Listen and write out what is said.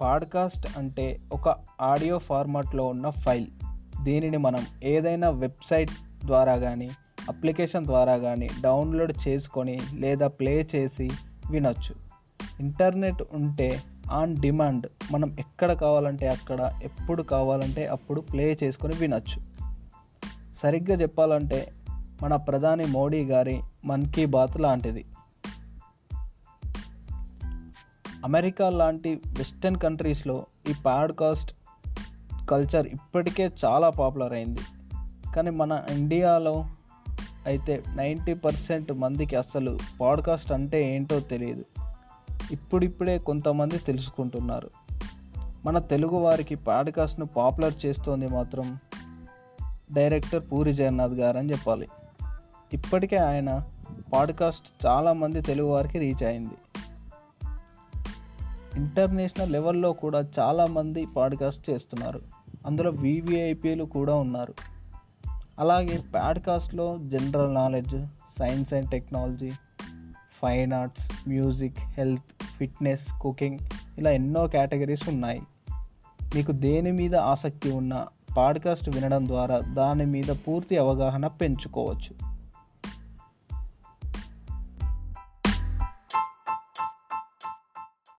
Podcast అంటే ఒక audio ఫార్మాట్లో ఉన్న ఫైల్. దీనిని మనం ఏదైనా వెబ్సైట్ ద్వారా కానీ అప్లికేషన్ ద్వారా కానీ డౌన్లోడ్ చేసుకొని లేదా ప్లే చేసి వినొచ్చు. ఇంటర్నెట్ ఉంటే ఆన్ డిమాండ్ మనం ఎక్కడ కావాలంటే అక్కడ ఎప్పుడు కావాలంటే అప్పుడు ప్లే చేసుకొని వినొచ్చు. సరిగ్గా చెప్పాలంటే మన ప్రధాని మోడీ గారి మన్ కీ బాత్ లాంటిది. అమెరికా లాంటి వెస్టర్న్ కంట్రీస్లో ఈ పాడ్కాస్ట్ కల్చర్ ఇప్పటికే చాలా పాపులర్ అయింది. కానీ మన ఇండియాలో అయితే నైంటీ పర్సెంట్ మందికి అసలు పాడ్కాస్ట్ అంటే ఏంటో తెలియదు. ఇప్పుడిప్పుడే కొంతమంది తెలుసుకుంటున్నారు. మన తెలుగు వారికి పాడ్కాస్ట్ను పాపులర్ చేస్తోంది మాత్రం డైరెక్టర్ పూరి జగన్నాథ్ గారు అని చెప్పాలి. ఇప్పటికే ఆయన పాడ్కాస్ట్ చాలామంది తెలుగు వారికి రీచ్ అయింది. ఇంటర్నేషనల్ లెవెల్లో కూడా చాలామంది పాడ్కాస్ట్ చేస్తున్నారు. అందులో వివిఐపీలు కూడా ఉన్నారు. అలాగే పాడ్కాస్ట్లో general knowledge science and technology fine arts music health fitness cooking ఇలా ఎన్నో కేటగిరీస్ ఉన్నాయి. మీకు దేని మీద ఆసక్తి ఉన్నా పాడ్కాస్ట్ వినడం ద్వారా దాని మీద పూర్తి అవగాహన పెంచుకోవచ్చు.